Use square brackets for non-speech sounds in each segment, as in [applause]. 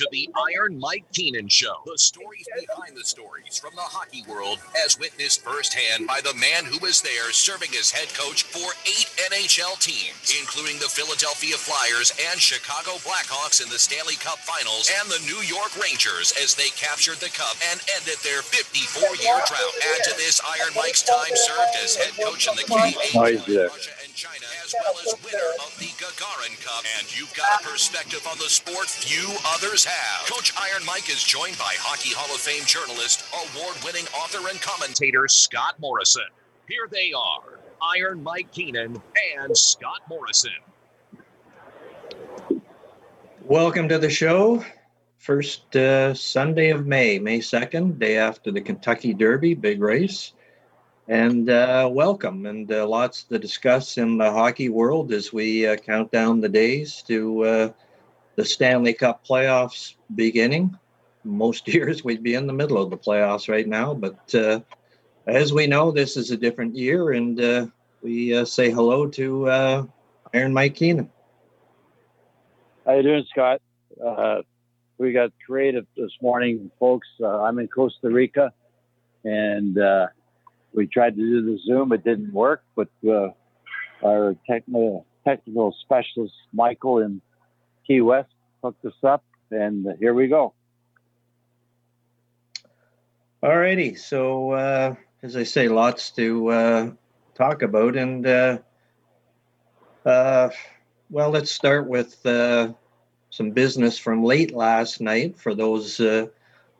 to the Iron Mike Keenan Show. The stories behind the stories from the hockey world, as witnessed firsthand by the man who was there serving as head coach for eight NHL teams, including the Philadelphia Flyers and Chicago Blackhawks in the Stanley Cup Finals and the New York Rangers as they captured the Cup and ended their 54 year drought. Add to this Iron Mike's time served as head coach in the KHL, Russia, and China, as well as winner of the Gagarin Cup. And you've got a perspective on the sport few others have. Coach Iron Mike is joined by Hockey Hall of Fame journalist, award winning author, and commentator Scott Morrison. Here they are Iron Mike Keenan and Scott Morrison. Welcome to the show. First uh, Sunday of May, May 2nd, day after the Kentucky Derby, big race. And uh, welcome, and uh, lots to discuss in the hockey world as we uh, count down the days to uh, the Stanley Cup playoffs beginning. Most [laughs] years we'd be in the middle of the playoffs right now, but uh, as we know, this is a different year, and uh, we say hello to Iron Mike Keenan. How you doing, Scott? we got creative this morning, folks. I'm in Costa Rica, and we tried to do the Zoom. It didn't work, but uh, our technical technical specialist Michael in Key West hooked us up, and here we go. All righty. So, uh, as I say, lots to uh, talk about, and uh, uh, well, let's start with uh, some business from late last night for those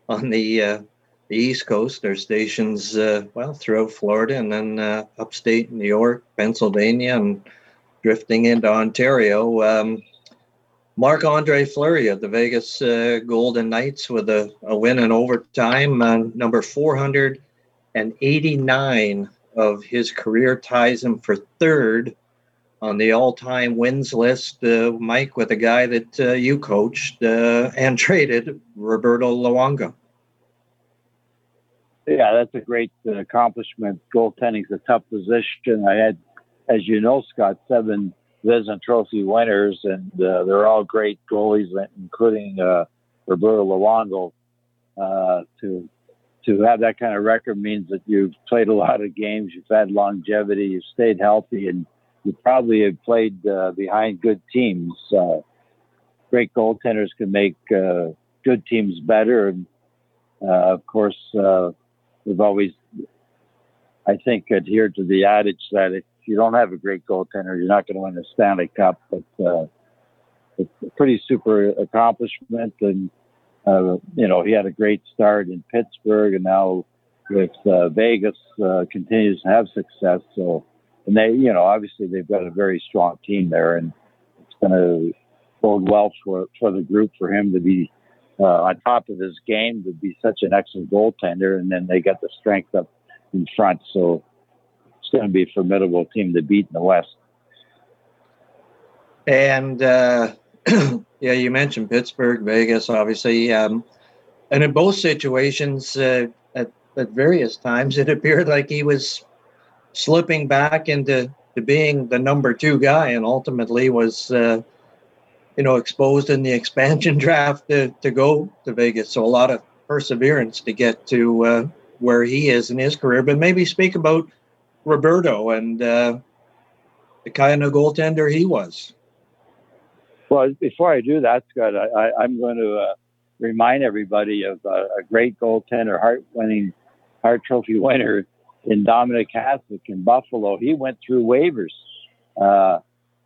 on the the East Coast. There's stations, uh, well, throughout Florida and then uh, upstate New York, Pennsylvania, and drifting into Ontario. Um, Marc Andre Fleury of the Vegas uh, Golden Knights with a, a win in overtime, uh, number 489 of his career ties him for third on the all-time wins list, uh, Mike, with a guy that uh, you coached uh, and [laughs] traded, Roberto Luongo. Yeah, that's a great uh, accomplishment. Goaltending's a tough position. I had, as you know, Scott, seven Vezina Trophy winners, and uh, they're all great goalies, including uh, Roberto Luongo. Uh, to to have that kind of record means that you've played a lot of games, you've had longevity, you've stayed healthy, and you probably have played uh, behind good teams. Great goaltenders can make uh, good teams better, and of course, we've always, I think, adhered to the adage that if you don't have a great goaltender, you're not going to win the Stanley Cup. But uh, it's a pretty super accomplishment, and uh, you know he had a great start in Pittsburgh, and now with uh, Vegas uh, continues to have success. So, and they, you know, obviously they've got a very strong team there, and it's going to bode well for for the group for him to be uh, on top of his game to be such an excellent goaltender, and then they got the strength up in front. So it's going to be a formidable team to beat in the West. And uh, [clears throat] yeah, you mentioned Pittsburgh, Vegas, obviously, um, and in both situations, uh, at at various times, it appeared like he was slipping back into to being the number two guy, and ultimately was uh, you know, exposed in the [laughs] expansion draft to, to go to Vegas. So a lot of perseverance to get to uh, where he is in his career. But maybe speak about Roberto and uh, the kind of goaltender he was. Well, before I do that, Scott, I, am going to uh, remind everybody of uh, a great goaltender, heart-winning, Hart Trophy winner in Dominik Hasek in Buffalo. He went through waivers.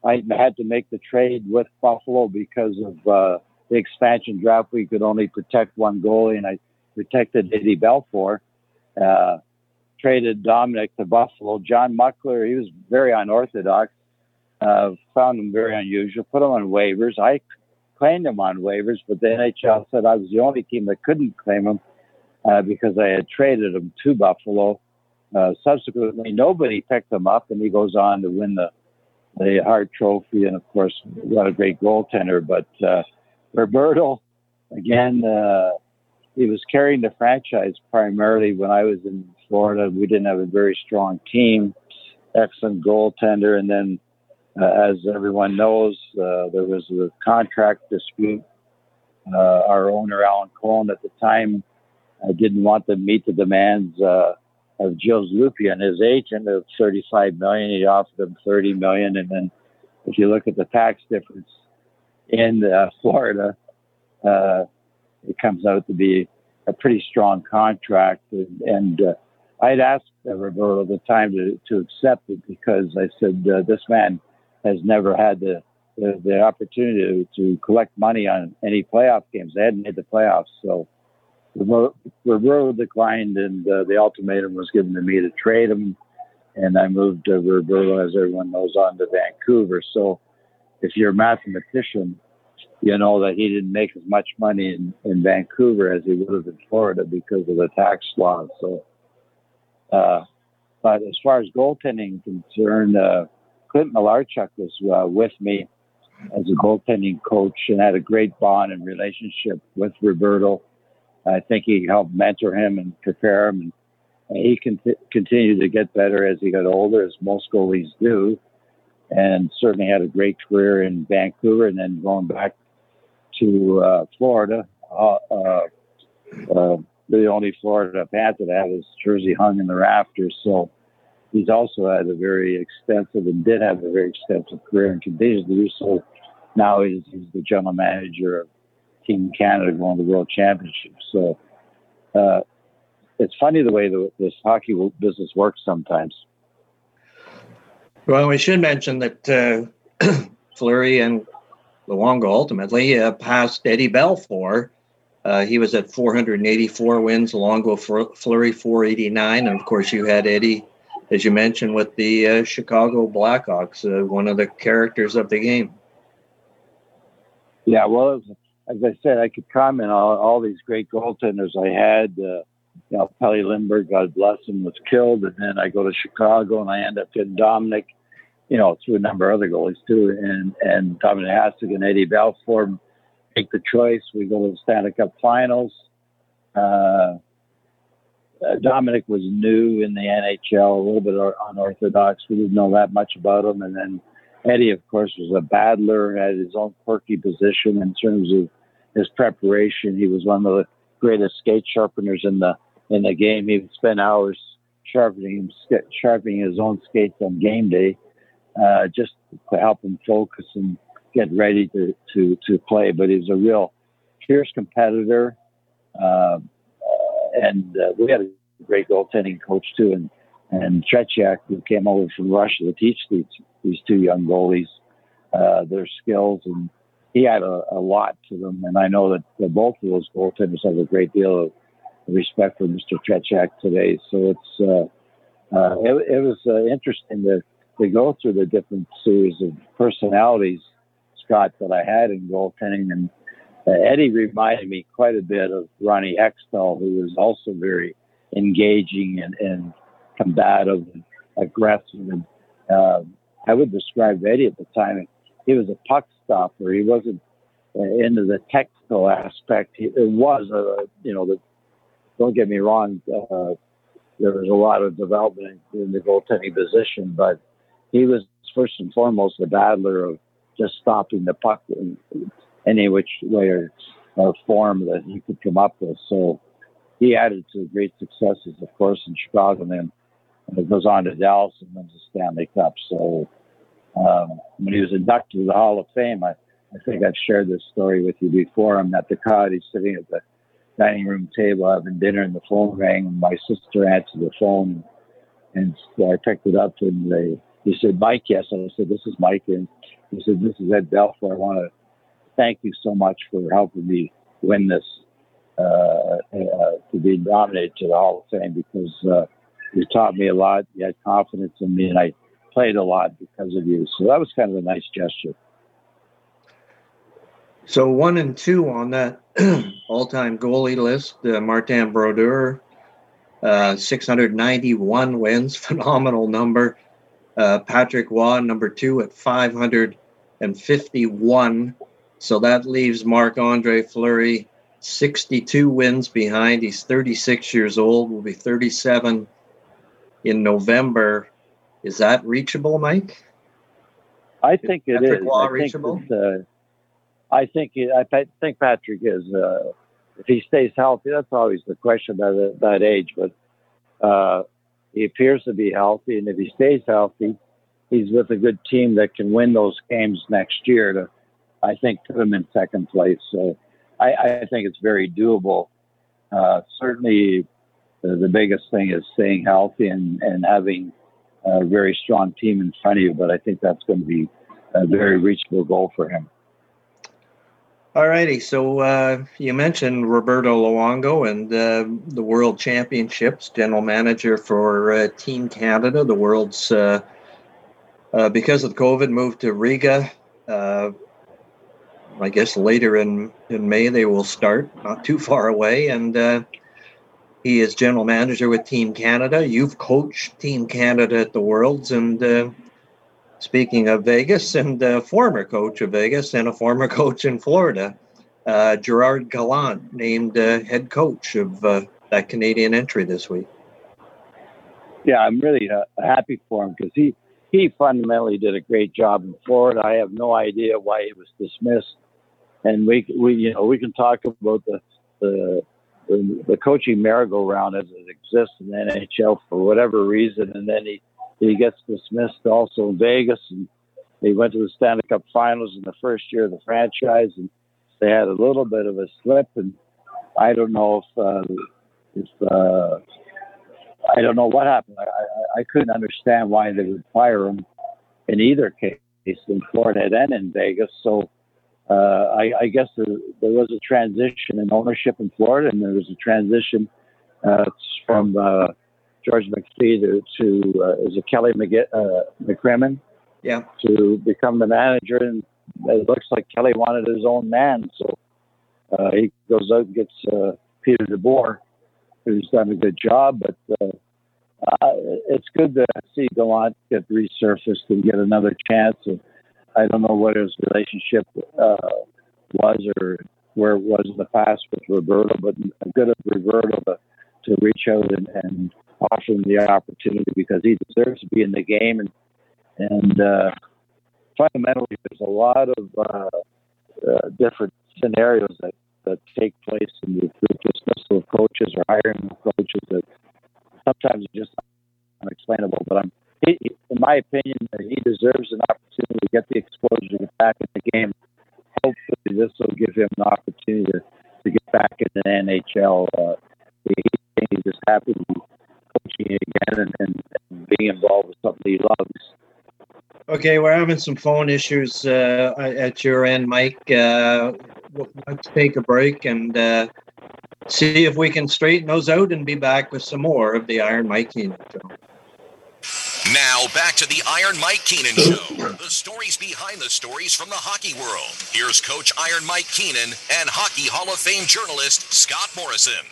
I had to make the trade with Buffalo because of uh, the expansion draft. We could only protect one goalie, and I protected Eddie Belfour. Uh, traded Dominik to Buffalo. John Muckler, he was very unorthodox. Uh, found him very unusual. Put him on waivers. I claimed him on waivers, but the NHL said I was the only team that couldn't claim him uh, because I had traded him to Buffalo. Uh, subsequently, nobody picked him up, and he goes on to win the the Hart Trophy, and of course, what a great goaltender. But uh, Roberto, again, uh, he was carrying the franchise primarily when I was in Florida. We didn't have a very strong team, excellent goaltender, and then, uh, as everyone knows, uh, there was a contract dispute Uh, our owner, Alan Cohen, at the time, uh, didn't want to meet the demands uh, of Joe Zaluppi and his agent of 35 million. He offered him 30 million, and then if you look at the tax difference in uh, [laughs] Florida, uh, it comes out to be a pretty strong contract. And, and uh, I'd asked Roberto the time to, to accept it because I said, uh, this man has never had the, the, the opportunity to, to, collect money on any playoff games. They hadn't made the playoffs. So Roberto declined, and uh, the ultimatum was given to me to trade him. And I moved uh, Roberto, as everyone knows, on to Vancouver. So if you're a mathematician, you know that he didn't make as much money in, in Vancouver as he would have in Florida because of the tax laws. So, uh, but as far as goaltending concerned, uh, Clint Malarchuk was uh, with me as a goaltending coach and had a great bond and relationship with Roberto. I think he helped mentor him and prepare him, and he con- continued to get better as he got older, as most goalies do, and certainly had a great career in Vancouver, and then going back to uh, Florida. Uh, uh, uh, the only Florida Panther that had his jersey hung in the rafters. So he's also had a very extensive and did have a very extensive career and continues to do so. Now he's, he's the general manager of Team Canada going to the World Championship. So uh, it's funny the way the, this hockey business works sometimes. Well, we should mention that uh, [clears throat] Fleury and Luongo ultimately uh, passed Eddie Belfour. Uh, he was at 484 wins, Luongo Fleury 489. And of course, you had Eddie, as you mentioned, with the uh, Chicago Blackhawks, uh, one of the characters of the game. Yeah, well, as I said, I could comment on all these great goaltenders I had. Uh, you know, Pelle Lindbergh, God bless him, was killed. And then I go to Chicago and I end up getting Dominik you know, through a number of other goalies too. And and Dominik Hasek and Eddie Belfour make the choice. We go to the Stanley Cup Finals. Uh, uh, Dominik was new in the NHL, a little bit unorthodox. We didn't know that much about him. And then Eddie, of course, was a battler, had his own quirky position in terms of his preparation. He was one of the greatest skate sharpeners in the in the game. He would spend hours sharpening sharpening his own skates on game day uh, just to help him focus and get ready to, to, to play. But he's a real fierce competitor. Uh, and uh, we had a great goaltending coach too. And, and Tretiak, who came over from Russia to teach these, these two young goalies uh, their skills. And he had a, a, lot to them. And I know that, both of those goaltenders have a great deal of respect for Mr. Tretiak today. So it's, uh, uh, it, it, was uh, interesting to to go through the different series of personalities, Scott, that I had in goaltending. And uh, Eddie reminded me quite a bit of Ronnie Hextall, who was also very engaging and, and combative and aggressive. And uh, I would describe Eddie at the time. He was a puck stopper. He wasn't uh, into the technical aspect. He, it was, a, you know, the, don't get me wrong, uh, there was a lot of development in the goaltending position, but he was first and foremost the battler of just stopping the puck in any which way or, or form that he could come up with. So he added to the great successes, of course, in Chicago, and then and it goes on to Dallas and wins the Stanley Cup. So um, when he was inducted to the Hall of Fame, I, I think I've shared this story with you before. I'm at the cottage sitting at the dining room table having dinner, and the phone rang. And my sister answered the phone, and so I picked it up, and they he said, Mike, yes. And I said, this is Mike. And he said, this is Ed Belfour. I want to thank you so much for helping me win this, uh, uh, to be nominated to the Hall of Fame because uh, you taught me a lot. You had confidence in me, and I played a lot because of you. So that was kind of a nice gesture. So one and two on that [clears throat] all-time goalie list, uh, Martin Brodeur, uh, 691 wins, [laughs] phenomenal number. Uh, Patrick Roy, number two, at 551. So that leaves Marc Andre Fleury 62 wins behind. He's 36 years old, will be 37 in November. Is that reachable, Mike? I think it Patrick is. Roy I reachable? Think uh, I think I think Patrick is. Uh, if he stays healthy, that's always the question at that age. But uh, he appears to be healthy, and if he stays healthy, he's with a good team that can win those games next year. To I think put him in second place. So I, I think it's very doable. Uh, certainly, the, biggest thing is staying healthy and, and having a very strong team in front of you. But I think that's going to be a very reachable goal for him. All righty. So uh, you mentioned Roberto Luongo and uh, the World Championships, general manager for uh, Team Canada. The world's, uh, uh, because of COVID, moved to Riga. Uh, I guess later in, in May they will start, not too far away. And he is general manager with Team Canada. You've coached Team Canada at the Worlds, and Speaking of Vegas, and a former coach of Vegas and a former [laughs] coach in Florida, uh, Gerard Gallant named uh, head coach of uh, that Canadian entry this week. Yeah, I'm really uh, happy for him because he he fundamentally did a great job in Florida. I have no idea why he was dismissed, and we we you know we can talk about the the the, coaching merry-go-round as it exists in the NHL for whatever reason, and then he he gets dismissed also in Vegas, and they went to the Stanley Cup Finals in the first year of the franchise, and they had a little bit of a slip, and I don't know if uh, if uh, I don't know what happened. I, I, I couldn't understand why they would fire him in either case in Florida and in Vegas. So I, I guess there, there was a transition in ownership in Florida, and there was a transition uh, from uh, George McPhee to, to uh, is it Kelly McG- uh, McCrimmon? Yeah. To become the manager, and it looks like Kelly wanted his own man, so uh, he goes out and gets uh, Peter DeBoer, who's done a good job. But uh, uh, it's good to see Gallant get resurfaced and get another chance. And I don't know what his relationship uh, was or where it was in the past with Roberto, but good of Roberto to, to reach out and, and offer him the opportunity because he deserves to be in the game. And, and uh, fundamentally, there's a lot of uh, uh, different scenarios that, that take place in the dismissal of coaches or hiring of coaches that sometimes are just unexplainable. But I'm, he, in my opinion, he deserves an opportunity to get the exposure to get back in the game. Hopefully, this will give him an opportunity to, to get back in the NHL. Uh, he, he's just happy to be coaching again and, and, and being involved with something he loves. Okay, we're having some phone issues uh, at your end, Mike. Uh, let's take a break and uh, see if we can straighten those out and be back with some more of the Iron Mike Keenan Show. Now back to the Iron Mike Keenan Show. The stories behind the stories from the hockey world. Here's Coach Iron Mike Keenan and Hockey Hall of Fame journalist Scott Morrison.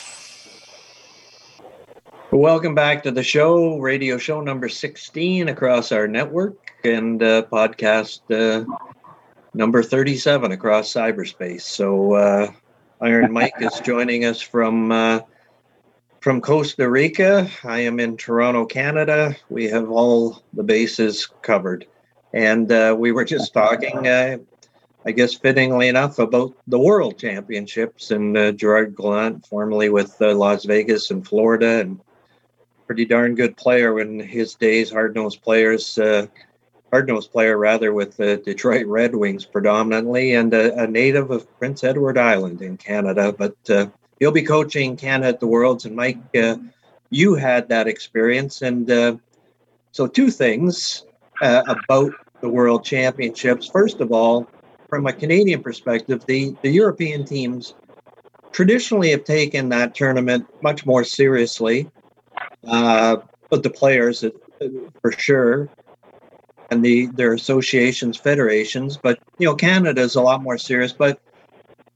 Welcome back to the show, radio show number 16 across our network and uh, podcast uh, number 37 across cyberspace. So, uh, Iron [laughs] Mike is joining us from uh, from Costa Rica. I am in Toronto, Canada. We have all the bases covered. And uh, we were just talking, uh, I guess, fittingly enough, about the World Championships and Gerard Gallant, formerly with Las Vegas and Florida, and pretty darn good player in his days, hard nosed players, uh, hard nosed player rather with the Detroit Red Wings predominantly, and a, a native of Prince Edward Island in Canada. But uh, he'll be coaching Canada at the Worlds. And Mike, uh, you had that experience, and uh, so two things uh, about the World Championships. First of all, from a Canadian perspective, the the European teams traditionally have taken that tournament much more seriously uh, but the players uh, for sure, and the their associations, federations. But you know, Canada is a lot more serious. But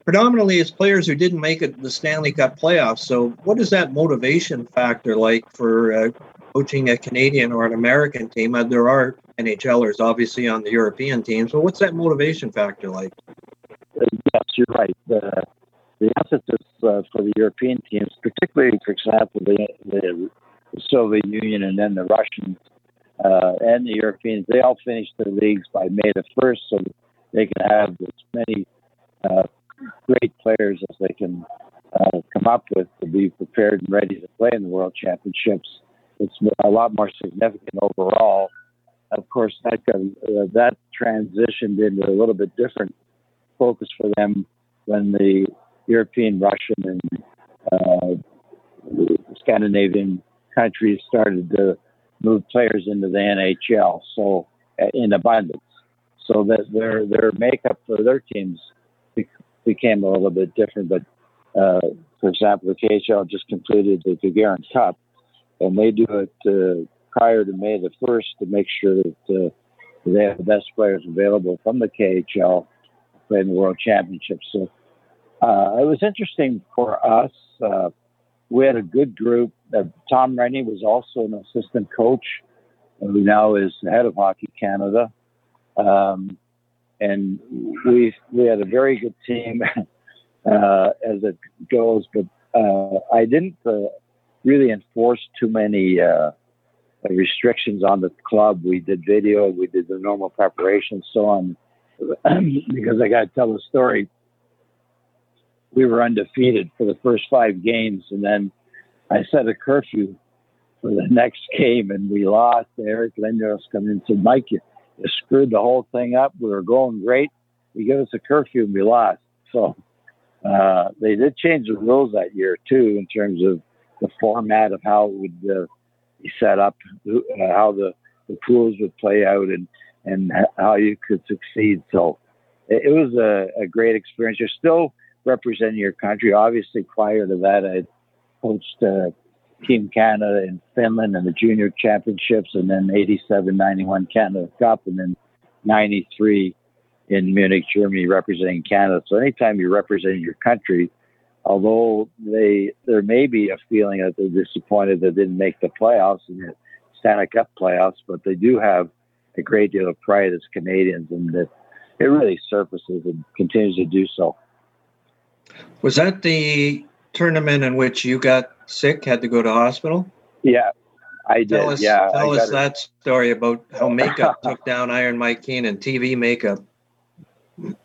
predominantly, it's players who didn't make it the Stanley Cup playoffs. So, what is that motivation factor like for uh, coaching a Canadian or an American team? Uh, there are NHLers obviously on the European teams, but what's that motivation factor like? Yes, you're right. The, the emphasis uh, for the European teams, particularly, for example, the, the the Soviet Union and then the Russians uh, and the Europeans, they all finished their leagues by May the 1st so they can have as many uh, great players as they can uh, come up with to be prepared and ready to play in the World Championships. It's a lot more significant overall. Of course, that uh, that transitioned into a little bit different focus for them when the European, Russian, and uh, Scandinavian countries started to move players into the NHL. So uh, in abundance, so that their their makeup for their teams became a little bit different. But uh, for example, the KHL just completed the Gagarin Cup, and they do it uh, prior to May the first to make sure that uh, they have the best players available from the KHL playing the World Championship. So uh, it was interesting for us. We had a good group. Uh, Tom Renney was also an assistant coach, who now is the head of Hockey Canada. Um, and we we had a very good team [laughs] uh, as it goes, but uh, I didn't uh, really enforce too many uh, restrictions on the club. We did video, we did the normal preparation, so on, [clears throat] because I got to tell the story. We were undefeated for the first five games, and then I set a curfew for the [laughs] next game, and we lost. Eric Lindros come in and said, "Mike, you, you screwed the whole thing up. We were going great. You gave us a curfew, and we lost." So uh, they did change the rules that year too, in terms of the format of how it would uh, be set up, uh, how the, the pools would play out, and and how you could succeed. So it, it was a, a, great experience. You're still representing your country. Obviously, prior to that, I coached uh, Team Canada in Finland and the Junior Championships, and then 87, 91 Canada Cup, and then 93 in Munich, Germany, representing Canada. So anytime you're representing your country, although they there may be a feeling that they're disappointed that they didn't make the playoffs and the Stanley Cup playoffs, but they do have a great deal of pride as Canadians, and that it really surfaces and continues to do so. Was that the tournament in which you got sick, had to go to hospital? Yeah, I did. Tell us, yeah, tell us that story about how makeup [laughs] took down Iron Mike Keenan, TV makeup.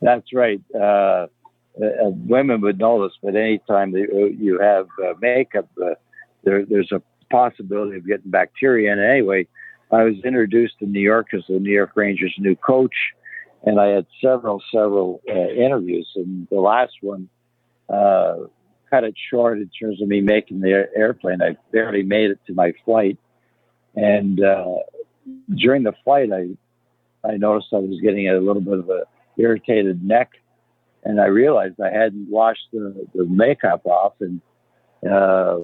That's right. Uh, uh, women would know this, but anytime that you have uh, makeup, uh, there, there's a possibility of getting bacteria. And anyway, I was introduced to New York as the New York Rangers' new coach, and I had several, several uh, interviews. And the last one uh, cut it short in terms of me making the airplane. I barely made it to my flight, and uh, during the flight, I I noticed I was getting a little bit of a irritated neck and I realized I hadn't washed the, the makeup off, and uh,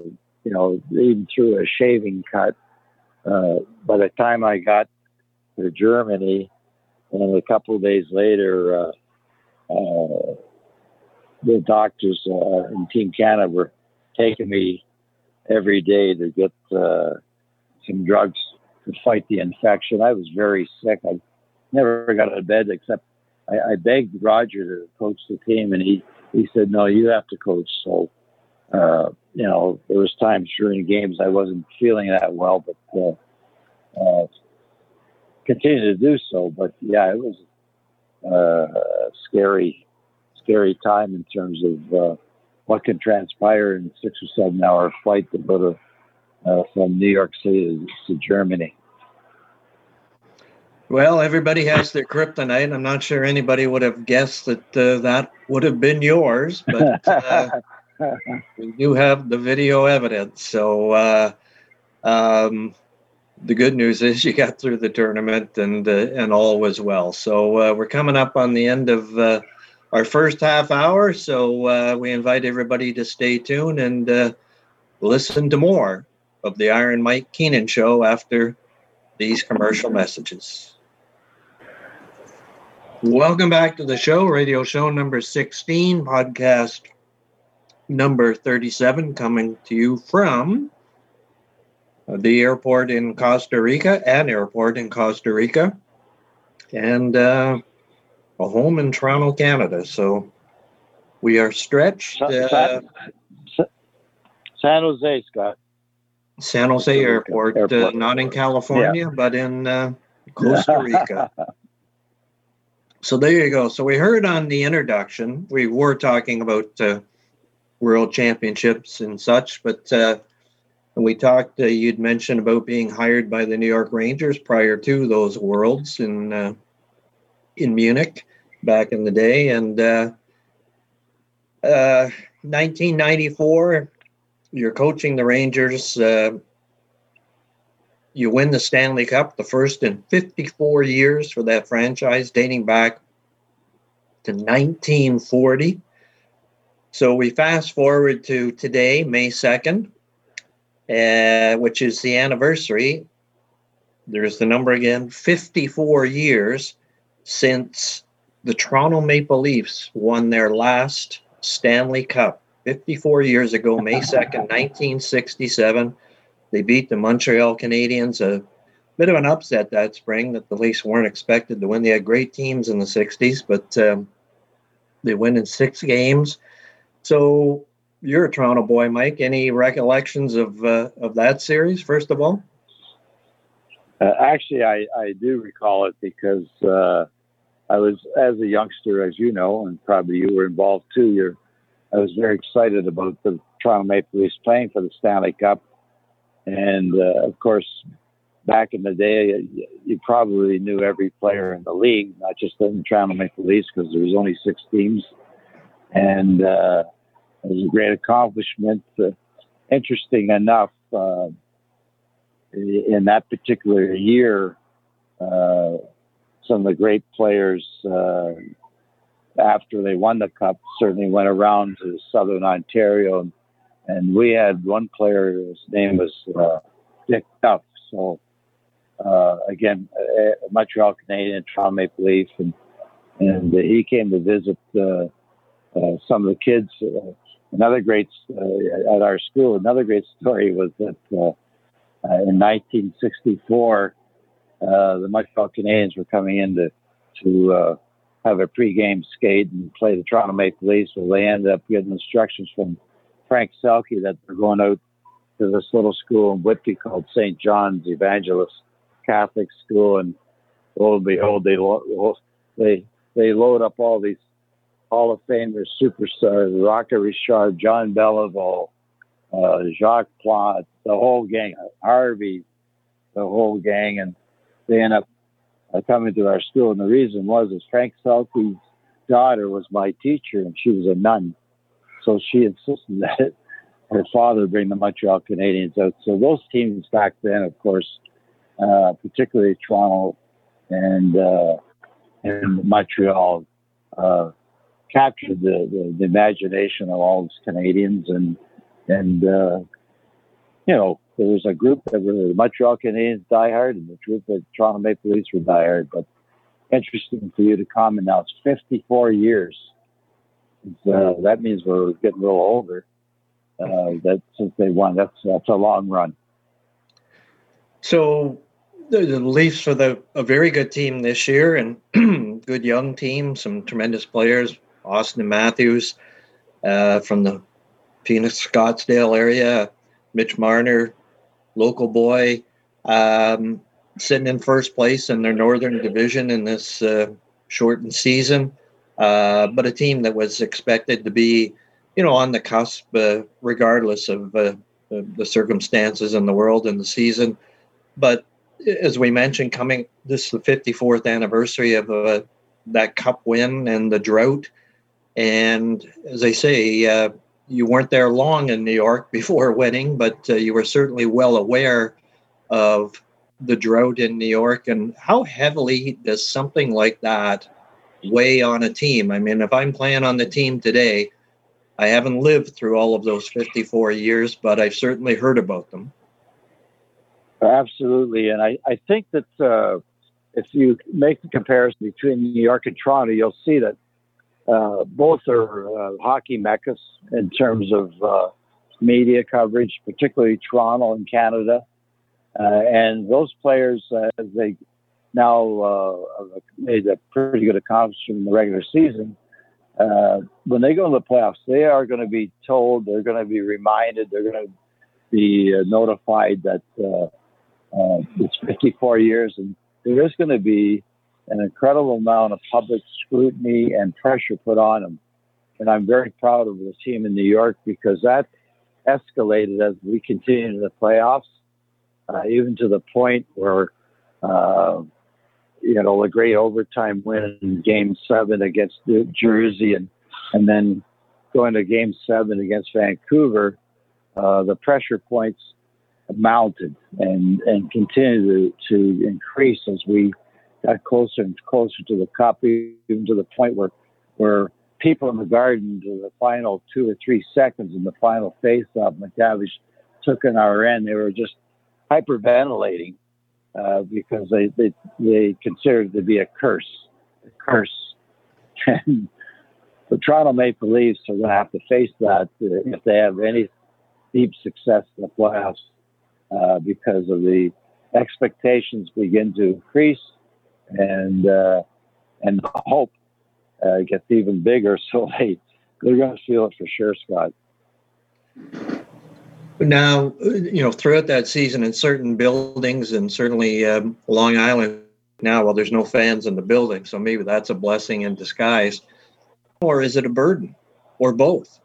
you know, even through a shaving cut. Uh, by the time I got to Germany, and a couple of days later, uh, uh the doctors uh, in Team Canada were taking me every day to get uh, some drugs to fight the infection. I was very sick. I never got out of bed except I, I begged Roger to coach the team, and he he said, "No, you have to coach." So, uh, you know, there was times during games I wasn't feeling that well, but uh, uh, continued to do so. But yeah, it was uh, scary, scary time in terms of uh, what can transpire in a six or seven hour flight to go to uh, from New York City to, to Germany. Well, everybody has their kryptonite. I'm not sure anybody would have guessed that uh, that would have been yours, but uh, [laughs] we do have the video evidence. So uh, um, the good news is you got through the tournament and uh, and all was well. So uh, we're coming up on the end of uh, our first half hour. So we invite everybody to stay tuned and listen to more of the Iron Mike Keenan Show after these commercial messages. Welcome back to the show, radio show number 16, podcast number 37, coming to you from the airport in Costa Rica, an airport in Costa Rica, and uh, a home in Toronto, Canada. So we are stretched. Uh, San Jose, Scott. San Jose Airport, airport. Uh, not in California, yeah. but in uh, Costa [laughs] Rica. So there you go. So we heard on the introduction, we were talking about uh, world championships and such, but uh, we talked, uh, you'd mentioned about being hired by the New York Rangers prior to those worlds in, uh, in Munich back in the day. And 1994, uh, you're coaching the Rangers. Uh, you win the Stanley Cup, the first in 54 years for that franchise, dating back to 1940. So we fast forward to today, May 2nd, uh, which is the anniversary. There's the number again 54 years since the Toronto Maple Leafs won their last Stanley Cup 54 years ago, May 2nd, 1967. [laughs] They beat the Montreal Canadiens, a bit of an upset that spring that the Leafs weren't expected to win. They had great teams in the 60s, but um, they win in six games. So you're a Toronto boy, Mike. Any recollections of uh, of that series, first of all? Uh, actually, I, I do recall it because uh, I was, as a youngster, as you know, and probably you were involved too. You're, I was very excited about the Toronto Maple Leafs playing for the Stanley Cup and uh, of course, back in the day, you probably knew every player in the league, not just in Toronto Maple Leafs, because there was only six teams, and uh, it was a great accomplishment. Uh, interesting enough, uh, in that particular year, uh, some of the great players uh, after they won the cup certainly went around to southern Ontario and and we had one player. His name was uh, Dick Duff. So uh, again, Montreal Canadian, Toronto Maple Leaf, and and he came to visit uh, uh, some of the kids. Uh, another great at our school. Another great story was that in 1964, the Montreal Canadiens were coming in to to have a pregame skate and play the Toronto Maple Leafs. So they ended up getting instructions from Frank Selke that they're going out to this little school in Whitby called St. John's Evangelist Catholic School, and lo and behold, they they they load up all these Hall of Famers, superstars, Rocket Richard, John Beliveau, uh, Jacques Plante, the whole gang, Harvey, the whole gang, and they end up uh, coming to our school. And the reason was is Frank Selke's daughter was my teacher, and she was a nun. So she insisted [laughs] that her father bring the Montreal Canadiens out. So those teams back then, of course, uh, particularly Toronto and uh, and Montreal, uh, captured the, the, the, imagination of all these Canadians, and and uh, you know there was a group that were the Montreal Canadiens diehard, and the group that Toronto Maple Leafs were diehard. But interesting for you to comment now. It's 54 years uh, that means we're getting a little older. Uh, that since they won, that's that's a long run. So the, the Leafs are the, a very good team this year and [clears throat] good young team, some tremendous players. Auston Matthews uh, from the Phoenix Scottsdale area, Mitch Marner, local boy, um, sitting in first place in their Northern Division in this uh, shortened season uh, but a team that was expected to be, you know, on the cusp, uh, regardless of uh, the circumstances in the world and the season. But as we mentioned, coming this is the 54th anniversary of uh, that Cup win and the drought. And as I say, uh, you weren't there long in New York [laughs] before winning, but uh, you were certainly well aware of the drought in New York. And how heavily does something like that weigh on a team. I mean, if I'm playing on the team today, I haven't lived through all of those 54 years, but I've certainly heard about them. Absolutely. And I, I think that uh, if you make the comparison between New York and Toronto, you'll see that uh, both are uh, hockey meccas in terms of uh, media coverage, particularly Toronto and Canada. Uh, and those players, uh, as they now made a pretty good accomplishment in the regular season. When they go to the playoffs, they are going to be told, they're going to be reminded, they're going to be notified that it's 54 years, and there is going to be an incredible amount of public scrutiny and pressure put on them. And I'm very proud of the team in New York because that escalated as we continued the playoffs, uh, even to the point where, uh, you know, the great overtime win in game seven against New Jersey and, and then going to game seven against Vancouver, uh, the pressure points mounted and, and continued to, to increase as we got closer and closer to the cup, even to the point where, where people in the garden to the final two or three seconds in the final face-off, MacTavish took an end. They were just hyperventilating uh, because they, they they considered it to be a curse, a curse. [laughs] And the Toronto Maple Leafs are going to have to face that if they have any deep success in the playoffs uh, because of the expectations begin to increase and uh, and the hope uh, gets even bigger. [laughs] So they they're going to feel it for sure, Scott. Now, you know, throughout that season, in certain buildings, and certainly um, Long Island now, well, there's no fans in the building, so maybe that's a blessing in disguise, or is it a burden, or both?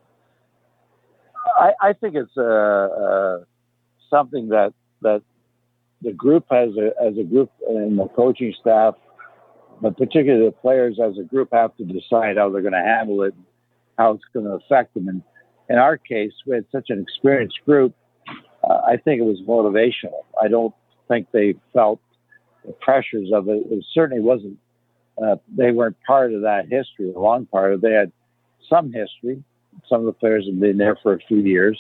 I, I think it's uh, uh, something that that the group has a, as a group and the coaching staff, but particularly the players as a group have to decide how they're going to handle it, how it's going to affect them. And in our case, we had such an experienced group. Uh, I think it was motivational. I don't think they felt the pressures of it. It certainly wasn't. Uh, they weren't part of that history, a long part of. It. They had some history. Some of the players had been there for a few years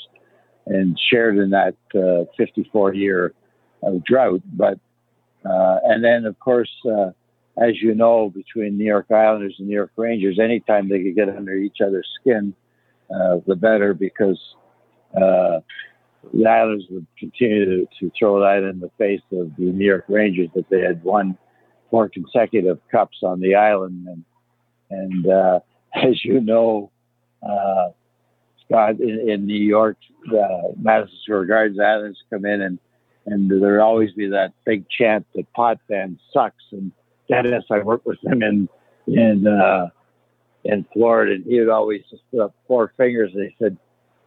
and shared in that uh, 54 year of drought. But uh, and then of course, uh, as you know, between New York Islanders and New York Rangers, anytime they could get under each other's skin, uh, the better because uh, the Islanders would continue to, to, throw that in the face of the New York Rangers that they had won four consecutive cups on the island, and and uh, [laughs] as you know. Scott in, in New York, uh, Madison Square Garden Islanders come in and and there'd always be that big chant that pot band sucks. And Denis, I worked with him in in uh, in Florida, and he would always just put up four fingers and he said,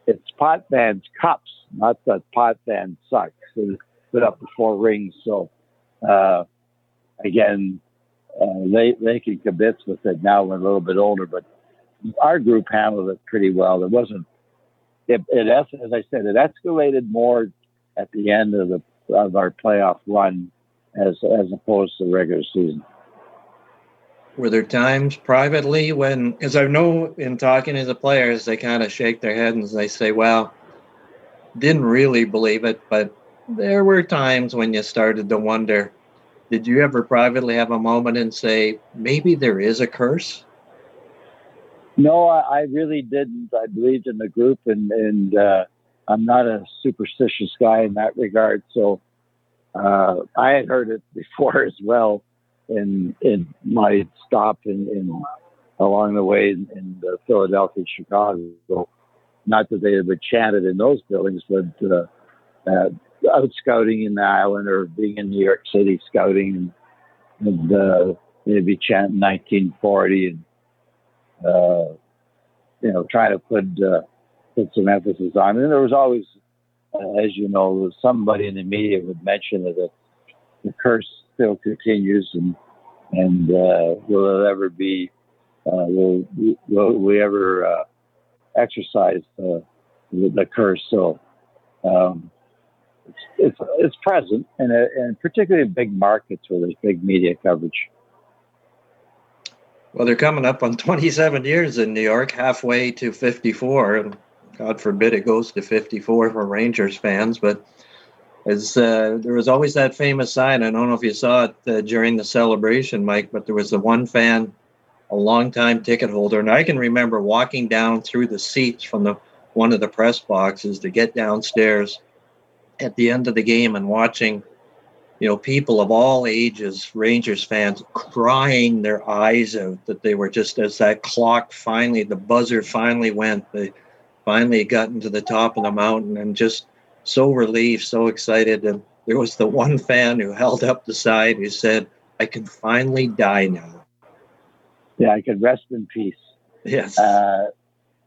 "It's Potvin's cups, not that Potvin sucks." He put up the four rings. So uh, again, uh, they they can kibitz with it now. We're a little bit older, but our group handled it pretty well. It wasn't. It, it as I said, it escalated more at the end of the of our playoff run as as opposed to the regular season. Were there times privately when, as I know in talking to the players, they kind of shake their head and they say, "Well, didn't really believe it," but there were times when you started to wonder. Did you ever privately have a moment and say, maybe there is a curse? No, I, I really didn't. I believed in the group, and and uh, I'm not a superstitious guy in that regard. So uh, I had heard it before as well in in my stop in, in along the way in, in Philadelphia, Chicago. Not that they had been chanted in those buildings, but uh, uh, out scouting in the island or being in New York City scouting, and, and uh, they'd be chanting 1940 and uh, you know trying to put uh, put some emphasis on. And there was always, uh, as you know, somebody in the media would mention that the curse still continues, and and uh, will it ever be? Uh, will, will we ever uh, exercise the, the curse? So um, it's, it's, it's present, and and particularly big markets where there's big media coverage. Well, they're coming up on 27 years in New York, halfway to 54, and God forbid it goes to 54 for Rangers fans, but as uh, there was always that famous sign. I don't know if you saw it uh, during the celebration, Mike, but there was the one fan, a long-time ticket holder, and I can remember walking down through the seats from the one of the press boxes to get downstairs at the end of the game and watching, you know, people of all ages, Rangers fans, crying their eyes out that they were just as that clock finally, the buzzer finally went. Finally gotten to the top of the mountain and just so relieved, so excited. And there was the one fan who held up the side who said, I can finally die now. Yeah, I can rest in peace. Yes. Uh,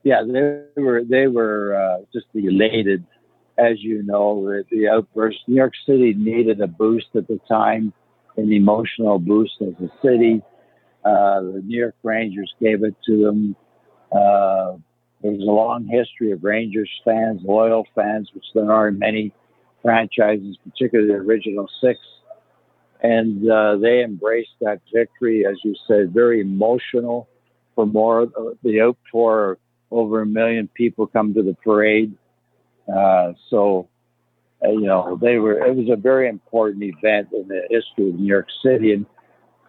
yeah, they were they were uh, just elated, as you know, the outburst. New York City needed a boost at the time, an emotional boost as a city. Uh, the New York Rangers gave it to them. Uh, there's a long history of Rangers fans, loyal fans, which there are in many franchises, particularly the original six. And uh, they embraced that victory, as you said, very emotional. For more, the outpour, over a million people come to the parade. Uh, so, uh, you know, they were. It was a very important event in the history of New York City, and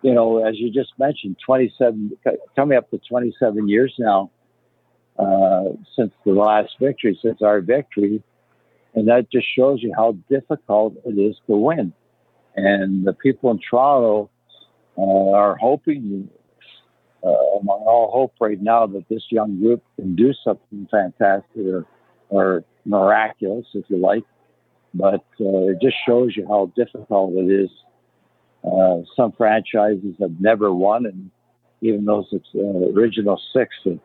you know, as you just mentioned, 27, coming up to 27 years now uh, since the last victory, since our victory, and that just shows you how difficult it is to win. And the people in Toronto uh, are hoping, uh, among all hope right now, that this young group can do something fantastic or, or miraculous, if you like. But uh, it just shows you how difficult it is. Uh, some franchises have never won, and even those uh, original six, the,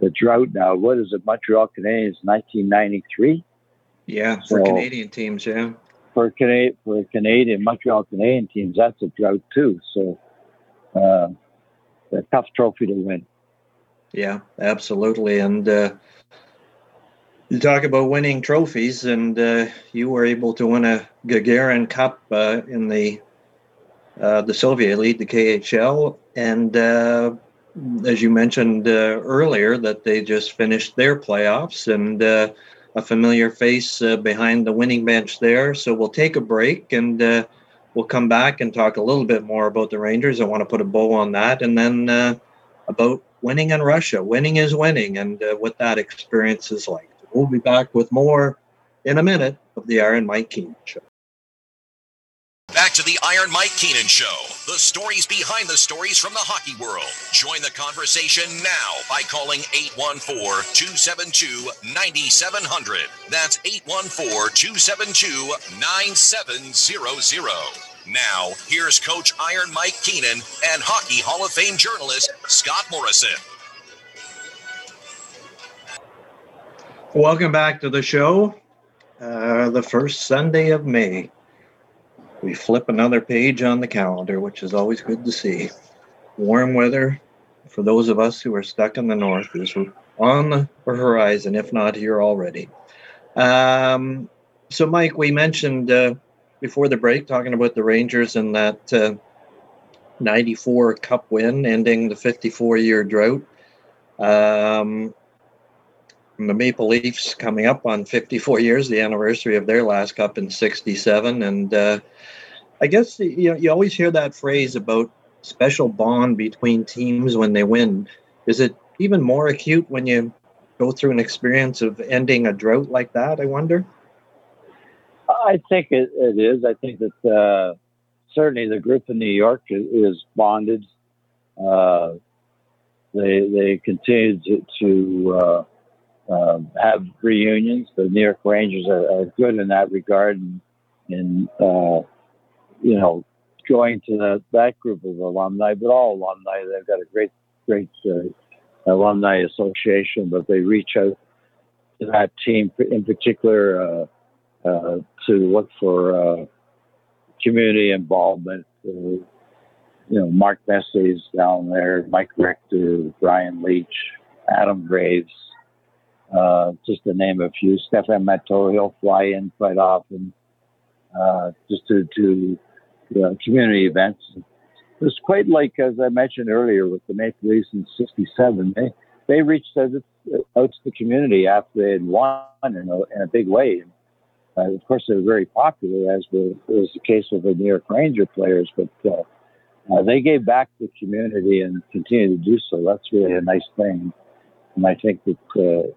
the drought now, what is it, Montreal Canadiens, 1993? Yeah, for so, Canadian teams, yeah. For Canadian, for Canadian Montreal Canadian teams, that's a drought too. So, uh, a tough trophy to win. Yeah, absolutely. And uh, you talk about winning trophies, and uh, you were able to win a Gagarin Cup uh, in the uh, the Soviet League, the KHL, and uh, as you mentioned earlier, that they just finished their playoffs and a familiar face uh, behind the winning bench there. So we'll take a break and uh, we'll come back and talk a little bit more about the Rangers. I want to put a bow on that. And then uh, about winning in Russia. Winning is winning and uh, what that experience is like. We'll be back with more in a minute of the Iron Mike Keenan Show. Back to the Iron Mike Keenan Show. The stories behind the stories from the hockey world. Join the conversation now by calling 814 272 9700. That's 814 272 9700. Now, here's Coach Iron Mike Keenan and Hockey Hall of Fame journalist Scott Morrison. Welcome back to the show. Uh, the first Sunday of May we flip another page on the calendar, which is always good to see. Warm weather for those of us who are stuck in the north is on the horizon, if not here already. Um, so, Mike, we mentioned uh, before the break talking about the Rangers and that uh, 94 Cup win, ending the 54 year drought. Um, the Maple Leafs coming up on 54 years, the anniversary of their last cup in 67. And uh, I guess you know, you always hear that phrase about special bond between teams when they win. Is it even more acute when you go through an experience of ending a drought like that? I wonder. I think it, it is. I think that uh, certainly the group in New York is, bonded. Uh, they they continue to, to uh, have reunions. The New York Rangers are, are good in that regard, and, and uh, you know, going to the, that group of alumni, but all alumni, they've got a great, great uh, alumni association, but they reach out to that team in particular uh, uh, to look for uh, community involvement. you know, Mark Messier's down there, Mike Richter, Brian Leetch, Adam Graves, uh, just to name a few. Stéphane Matteau, he'll fly in quite often uh, just to, community events. It was quite like, as I mentioned earlier, with the Maple Leafs in '67. They they reached out, to the community after they had won in a, in a big way. Uh, of course, they were very popular, as was, was the case with the New York Ranger players. But uh, uh, they gave back to the community and continue to do so. That's really a nice thing, and I think that uh,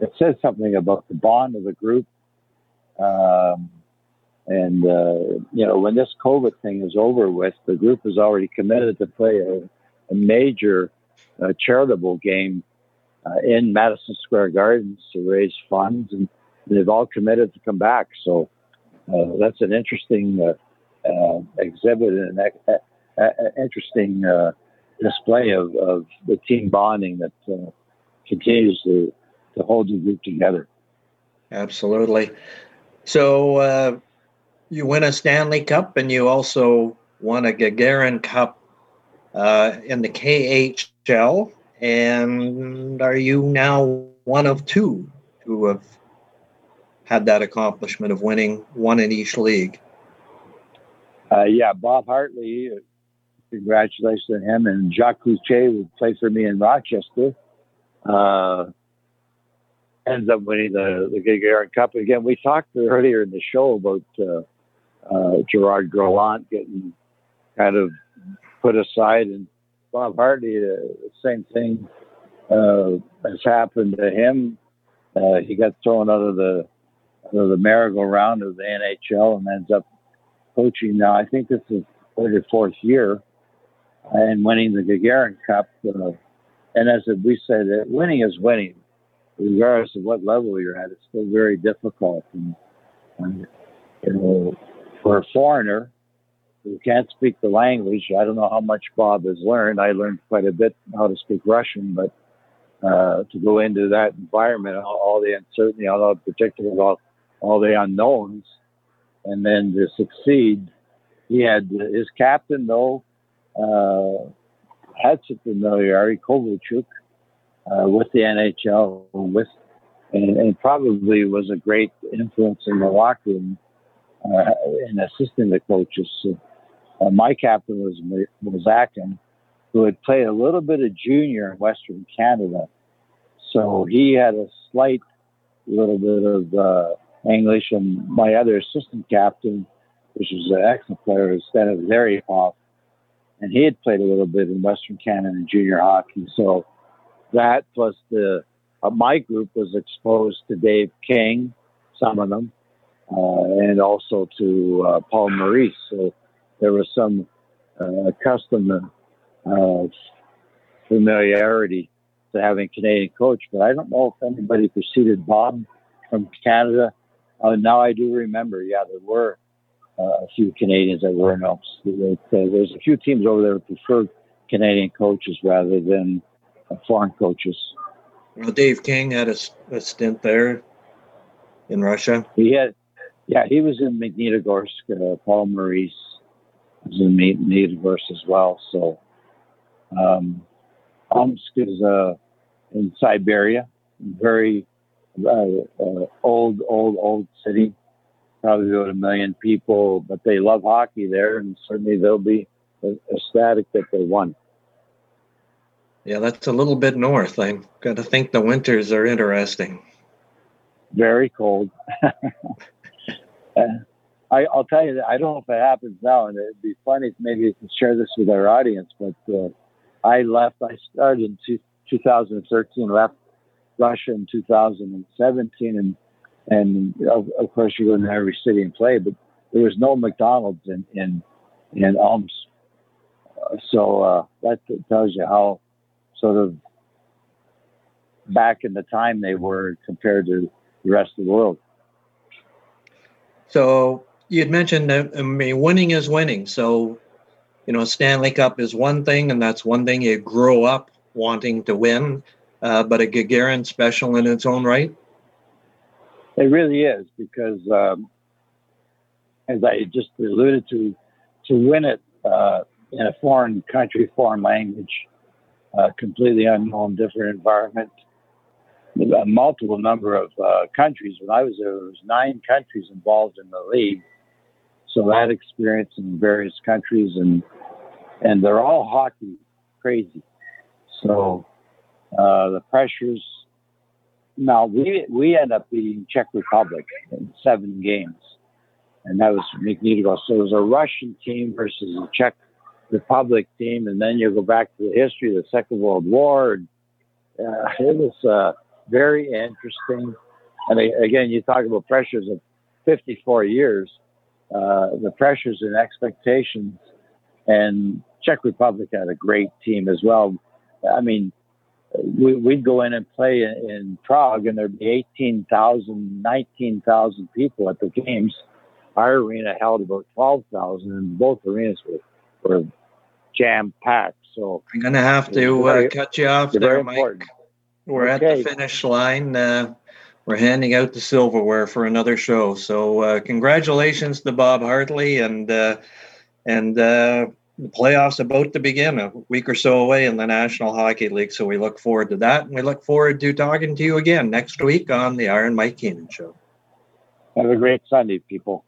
it says something about the bond of the group. Um, and, uh, you know, when this COVID thing is over with, the group is already committed to play a, a major uh, charitable game uh, in Madison Square Gardens to raise funds, and they've all committed to come back. So uh, that's an interesting uh, uh, exhibit and an interesting display of, of the team bonding that continues to, to hold the group together. Absolutely. So uh, you win a Stanley Cup and you also won a Gagarin Cup uh, in the KHL. And are you now one of two who have had that accomplishment of winning one in each league? Uh, yeah, Bob Hartley, uh, congratulations to him, and Jacques Cloutier would play for me in Rochester. Uh, ends up winning the, the Gagarin Cup. Again, we talked earlier in the show about uh, uh, Gerard Gallant getting kind of put aside, and Bob Hartley, uh, same thing uh, has happened to him. Uh, he got thrown out of the out of the merry-go-round of the NHL and ends up coaching now. I think this is third or fourth year and winning the Gagarin Cup. Uh, and as we said, winning is winning, regardless of what level you're at. It's still very difficult. And, and you know, for a foreigner who can't speak the language, I don't know how much Bob has learned. I learned quite a bit how to speak Russian, but uh, to go into that environment, all, all the uncertainty, all the particular, all, all the unknowns, and then to succeed. He had his captain, though, uh, had some familiarity, Kovalchuk, uh, with the NHL, with and, and, probably was a great influence in the locker room uh, in assisting the coaches. Uh, my captain was was Akin, who had played a little bit of junior in Western Canada, so he had a slight little bit of uh, English, and my other assistant captain, which was an excellent player, was Denis Zaripov, and he had played a little bit in Western Canada in junior hockey. So that plus the uh, my group was exposed to Dave King, some of them, uh, and also to uh, Paul Maurice. So there was some custom uh, familiarity to having Canadian coach. But I don't know if anybody preceded Bob from Canada uh, now I do remember, yeah, there were uh, a few Canadians that were in Elks. There's a few teams over there that preferred Canadian coaches rather than foreign coaches. Well, Dave King had a, a, stint there in Russia. He had, yeah, he was in Magnitogorsk. Uh, Paul Maurice was in Magnitogorsk as well. So, um, Omsk is uh, in Siberia, very uh, uh, old, old, old city. Probably about a million people, but they love hockey there, and certainly they'll be ecstatic that they won. Yeah, that's a little bit north. I've got to think the winters are interesting. Very cold. [laughs] I, will tell you that I don't know if it happens now, and it'd be funny if maybe you can share this with our audience. But uh, I left. I started in two, 2013. Left Russia in 2017, and and of, of course you go into every city and play, but there was no McDonald's in in in uh, so uh, that tells you how sort of back in the time they were compared to the rest of the world. So you had mentioned that I mean winning is winning. So you know Stanley Cup is one thing, and that's one thing you grow up wanting to win uh, but a Gagarin special in its own right? It really is because, um, as I just alluded to, to win it uh, in a foreign country, foreign language, completely unknown, different environment, a multiple number of uh, countries. When I was there, there was nine countries involved in the league. So that experience in various countries, and and they're all hockey crazy. So uh, the pressures. Now we we end up beating Czech Republic in seven games, and that was Nick Magnitogorsk. So it was a Russian team versus a Czech Republic team, and then you go back to the history of the Second World War. And, uh, it was uh, very interesting. And again, you talk about pressures of 54 years, uh, the pressures and expectations. And Czech Republic had a great team as well. I mean, we, would go in and play in, in Prague, and there'd be 18,000, 19,000 people at the games. Our arena held about 12,000, and both arenas were, were jam packed. So I'm gonna have to Very- uh, cut you off there, Mike. important. We're at the finish line. Uh, we're handing out the silverware for another show. So uh, congratulations to Bob Hartley and uh, and uh, the playoffs about to begin a week or so away in the National Hockey League. So we look forward to that, and we look forward to talking to you again next week on the Iron Mike Keenan Show. Have a great Sunday, people.